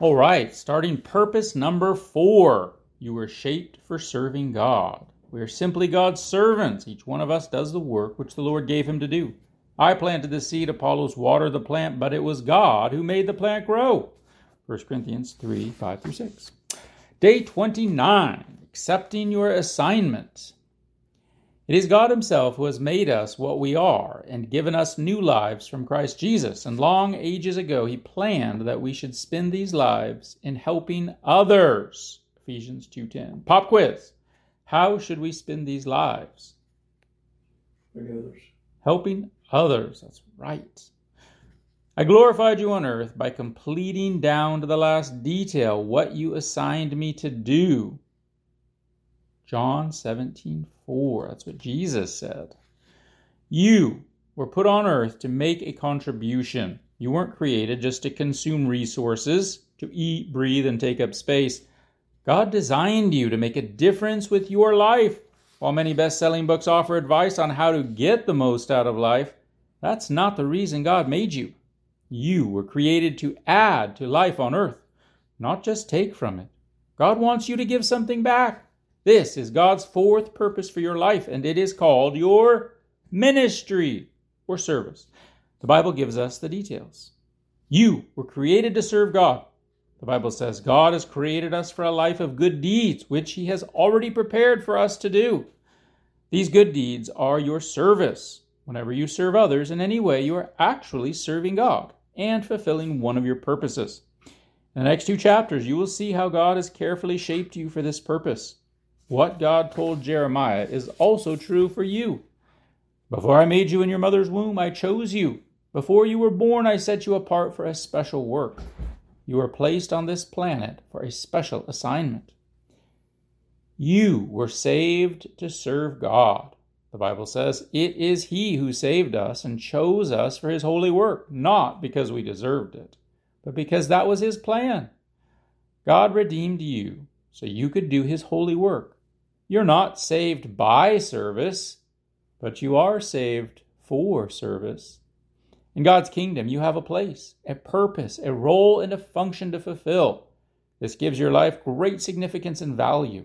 All right, starting purpose number four. You were shaped for serving God. We are simply God's servants. Each one of us does the work which the Lord gave him to do. I planted the seed, Apollos watered the plant, but it was God who made the plant grow. 1 Corinthians 3 5 through 6. Day 29, accepting your assignment. It is God Himself who has made us what we are and given us new lives from Christ Jesus. And long ages ago, He planned that we should spend these lives in helping others. Ephesians 2:10. Pop quiz. How should we spend these lives? others. Helping others. That's right. I glorified you on earth by completing down to the last detail what you assigned me to do. John 17, 4. That's what Jesus said. You were put on earth to make a contribution. You weren't created just to consume resources, to eat, breathe, and take up space. God designed you to make a difference with your life. While many best selling books offer advice on how to get the most out of life, that's not the reason God made you. You were created to add to life on earth, not just take from it. God wants you to give something back. This is God's fourth purpose for your life, and it is called your ministry or service. The Bible gives us the details. You were created to serve God. The Bible says God has created us for a life of good deeds, which He has already prepared for us to do. These good deeds are your service. Whenever you serve others in any way, you are actually serving God and fulfilling one of your purposes. In the next two chapters, you will see how God has carefully shaped you for this purpose. What God told Jeremiah is also true for you. Before I made you in your mother's womb, I chose you. Before you were born, I set you apart for a special work. You were placed on this planet for a special assignment. You were saved to serve God. The Bible says, It is He who saved us and chose us for His holy work, not because we deserved it, but because that was His plan. God redeemed you so you could do His holy work. You're not saved by service, but you are saved for service. In God's kingdom, you have a place, a purpose, a role, and a function to fulfill. This gives your life great significance and value.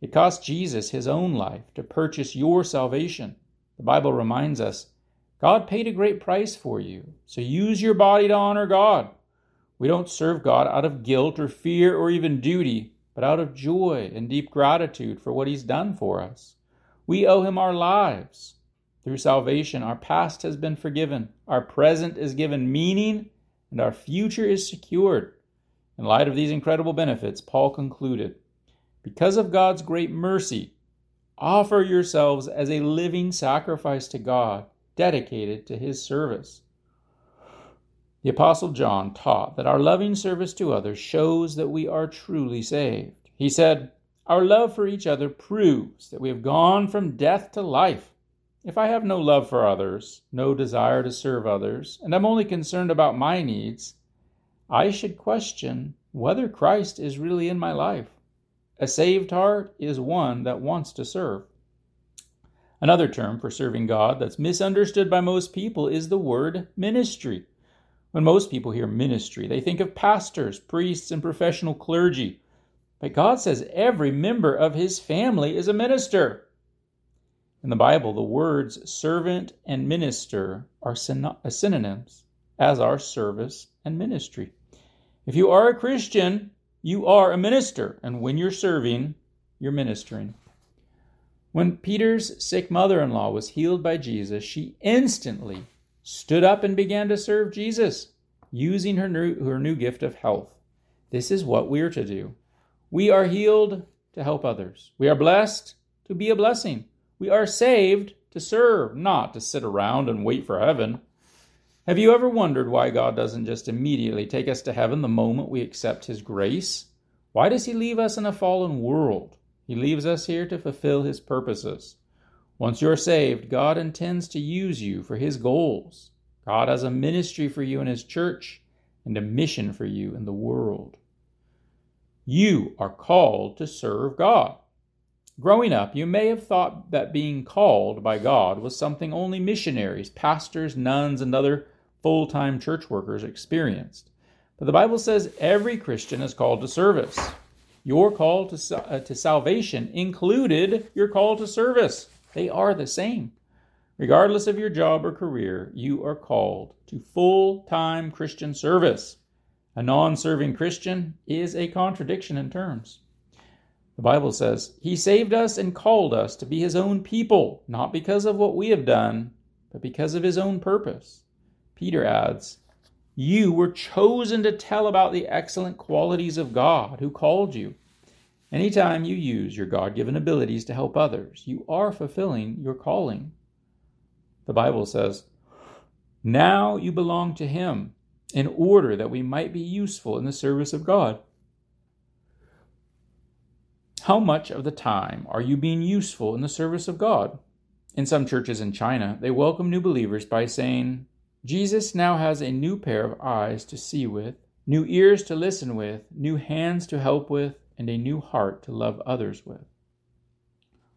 It cost Jesus his own life to purchase your salvation. The Bible reminds us God paid a great price for you, so use your body to honor God. We don't serve God out of guilt or fear or even duty, but out of joy and deep gratitude for what He's done for us. We owe Him our lives. Through salvation, our past has been forgiven, our present is given meaning, and our future is secured. In light of these incredible benefits, Paul concluded Because of God's great mercy, offer yourselves as a living sacrifice to God, dedicated to His service. The Apostle John taught that our loving service to others shows that we are truly saved. He said, Our love for each other proves that we have gone from death to life. If I have no love for others, no desire to serve others, and am only concerned about my needs, I should question whether Christ is really in my life. A saved heart is one that wants to serve. Another term for serving God that's misunderstood by most people is the word ministry. When most people hear ministry, they think of pastors, priests, and professional clergy. But God says every member of his family is a minister. In the Bible, the words servant and minister are uh, synonyms, as are service and ministry. If you are a Christian, you are a minister, and when you're serving, you're ministering. When Peter's sick mother in law was healed by Jesus, she instantly stood up and began to serve Jesus, using her new, her new gift of health. This is what we are to do. We are healed to help others. We are blessed to be a blessing. We are saved to serve, not to sit around and wait for heaven. Have you ever wondered why God doesn't just immediately take us to heaven the moment we accept His grace? Why does He leave us in a fallen world? He leaves us here to fulfill His purposes. Once you're saved, God intends to use you for His goals. God has a ministry for you in His church and a mission for you in the world. You are called to serve God. Growing up, you may have thought that being called by God was something only missionaries, pastors, nuns, and other full time church workers experienced. But the Bible says every Christian is called to service. Your call to, uh, to salvation included your call to service. They are the same. Regardless of your job or career, you are called to full time Christian service. A non serving Christian is a contradiction in terms. The Bible says, He saved us and called us to be His own people, not because of what we have done, but because of His own purpose. Peter adds, You were chosen to tell about the excellent qualities of God who called you. Anytime you use your God given abilities to help others, you are fulfilling your calling. The Bible says, Now you belong to Him in order that we might be useful in the service of God. How much of the time are you being useful in the service of God? In some churches in China, they welcome new believers by saying, Jesus now has a new pair of eyes to see with, new ears to listen with, new hands to help with, and a new heart to love others with.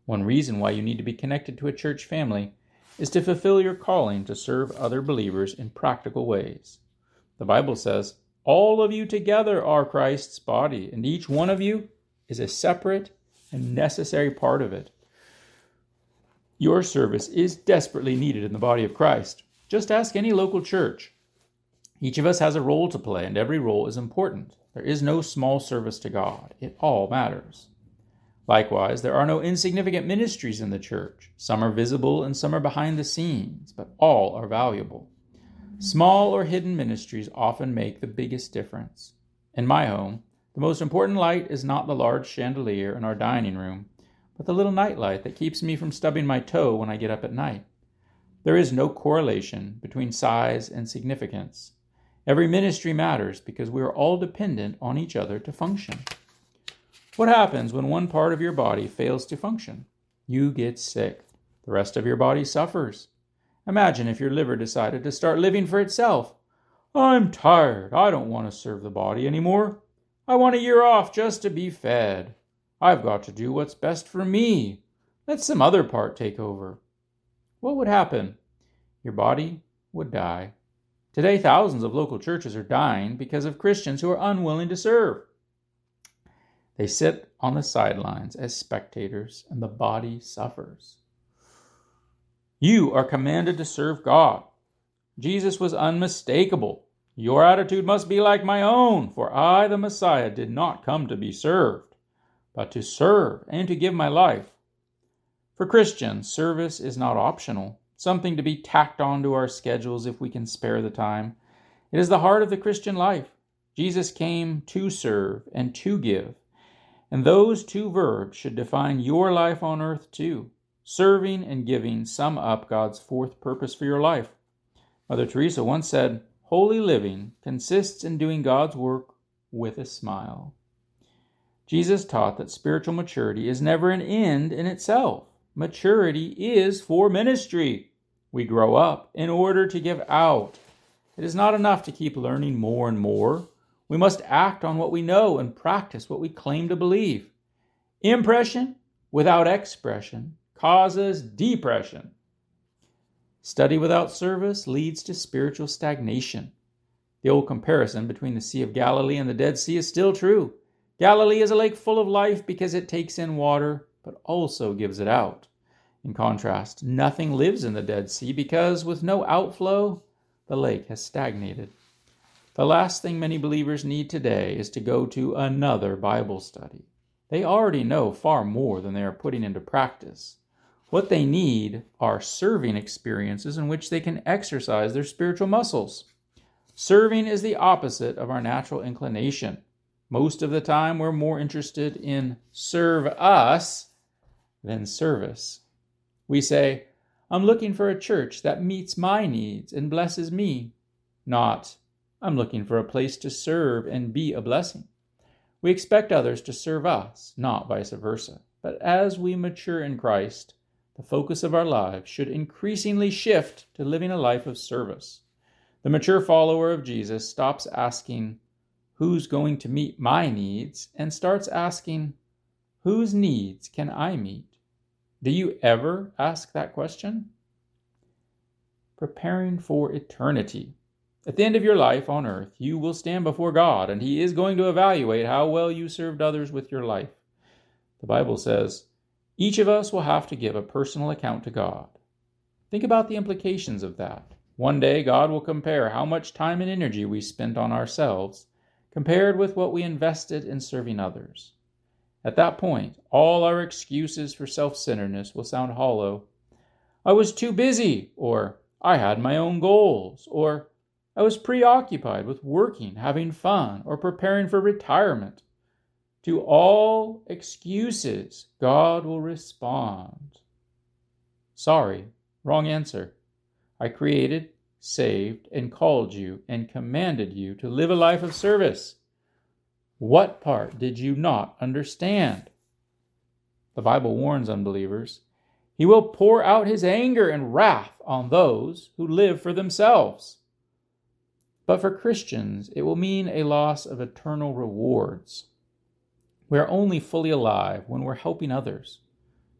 One reason why you need to be connected to a church family is to fulfill your calling to serve other believers in practical ways. The Bible says, All of you together are Christ's body, and each one of you is a separate and necessary part of it. Your service is desperately needed in the body of Christ. Just ask any local church. Each of us has a role to play, and every role is important. There is no small service to God, it all matters. Likewise, there are no insignificant ministries in the church. Some are visible and some are behind the scenes, but all are valuable. Small or hidden ministries often make the biggest difference. In my home, the most important light is not the large chandelier in our dining room, but the little night light that keeps me from stubbing my toe when I get up at night. There is no correlation between size and significance. Every ministry matters because we are all dependent on each other to function. What happens when one part of your body fails to function? You get sick. The rest of your body suffers. Imagine if your liver decided to start living for itself. I'm tired. I don't want to serve the body anymore. I want a year off just to be fed. I've got to do what's best for me. Let some other part take over. What would happen? Your body would die. Today, thousands of local churches are dying because of Christians who are unwilling to serve. They sit on the sidelines as spectators, and the body suffers. You are commanded to serve God. Jesus was unmistakable. Your attitude must be like my own, for I, the Messiah, did not come to be served, but to serve and to give my life. For Christians, service is not optional, something to be tacked onto our schedules if we can spare the time. It is the heart of the Christian life. Jesus came to serve and to give. And those two verbs should define your life on earth too. Serving and giving sum up God's fourth purpose for your life. Mother Teresa once said, Holy living consists in doing God's work with a smile. Jesus taught that spiritual maturity is never an end in itself. Maturity is for ministry. We grow up in order to give out. It is not enough to keep learning more and more. We must act on what we know and practice what we claim to believe. Impression without expression causes depression. Study without service leads to spiritual stagnation. The old comparison between the Sea of Galilee and the Dead Sea is still true. Galilee is a lake full of life because it takes in water, but also gives it out. In contrast, nothing lives in the Dead Sea because, with no outflow, the lake has stagnated. The last thing many believers need today is to go to another Bible study. They already know far more than they are putting into practice. What they need are serving experiences in which they can exercise their spiritual muscles. Serving is the opposite of our natural inclination. Most of the time, we're more interested in serve us than service. We say, I'm looking for a church that meets my needs and blesses me, not, I'm looking for a place to serve and be a blessing. We expect others to serve us, not vice versa. But as we mature in Christ, the focus of our lives should increasingly shift to living a life of service. The mature follower of Jesus stops asking, Who's going to meet my needs? and starts asking, Whose needs can I meet? Do you ever ask that question? Preparing for eternity. At the end of your life on earth, you will stand before God, and He is going to evaluate how well you served others with your life. The Bible says, each of us will have to give a personal account to God. Think about the implications of that. One day, God will compare how much time and energy we spent on ourselves compared with what we invested in serving others. At that point, all our excuses for self centeredness will sound hollow. I was too busy, or I had my own goals, or I was preoccupied with working, having fun, or preparing for retirement. To all excuses, God will respond. Sorry, wrong answer. I created, saved, and called you and commanded you to live a life of service. What part did you not understand? The Bible warns unbelievers. He will pour out his anger and wrath on those who live for themselves. But for Christians, it will mean a loss of eternal rewards. We are only fully alive when we're helping others.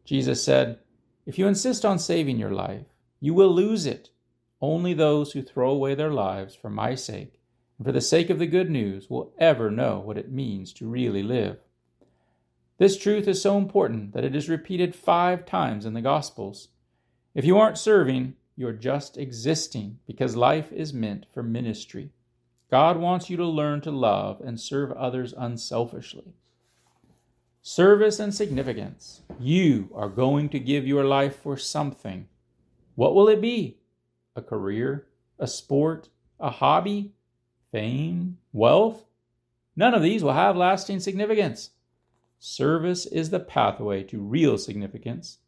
Jesus said, If you insist on saving your life, you will lose it. Only those who throw away their lives for my sake and for the sake of the good news will ever know what it means to really live. This truth is so important that it is repeated five times in the Gospels. If you aren't serving, you're just existing because life is meant for ministry. God wants you to learn to love and serve others unselfishly. Service and significance. You are going to give your life for something. What will it be? a career, a sport, a hobby, fame, wealth. None of these will have lasting significance. Service is the pathway to real significance.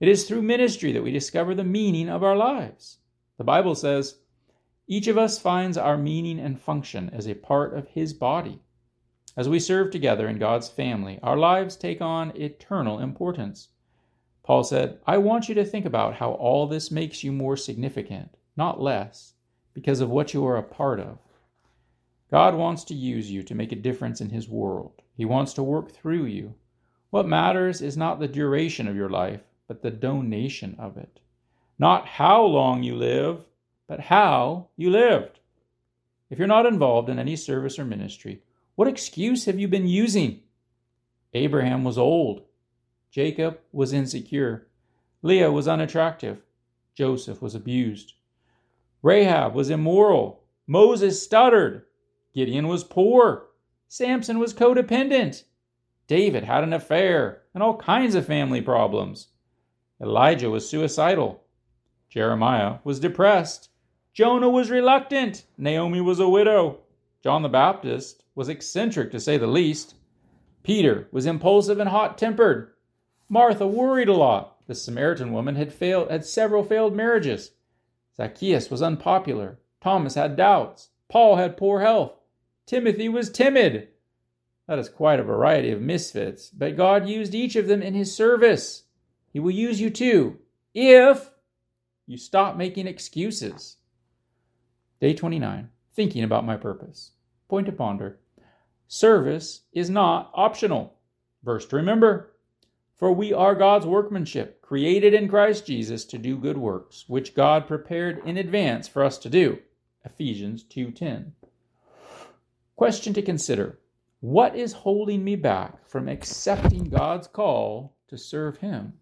It is through ministry that we discover the meaning of our lives. The Bible says, each of us finds our meaning and function as a part of His body. As we serve together in God's family, our lives take on eternal importance. Paul said, I want you to think about how all this makes you more significant, not less, because of what you are a part of. God wants to use you to make a difference in His world. He wants to work through you. What matters is not the duration of your life, but the donation of it. Not how long you live, but how you lived. If you're not involved in any service or ministry, what excuse have you been using? Abraham was old. Jacob was insecure. Leah was unattractive. Joseph was abused. Rahab was immoral. Moses stuttered. Gideon was poor. Samson was codependent. David had an affair and all kinds of family problems. Elijah was suicidal. Jeremiah was depressed. Jonah was reluctant. Naomi was a widow. John the Baptist was eccentric to say the least. Peter was impulsive and hot tempered. Martha worried a lot. The Samaritan woman had failed had several failed marriages. Zacchaeus was unpopular. Thomas had doubts. Paul had poor health. Timothy was timid. That is quite a variety of misfits, but God used each of them in his service. He will use you too, if you stop making excuses. Day 29. Thinking about my purpose. Point to ponder. Service is not optional. Verse to remember for we are God's workmanship, created in Christ Jesus to do good works, which God prepared in advance for us to do. Ephesians 2:10. Question to consider. What is holding me back from accepting God's call to serve him?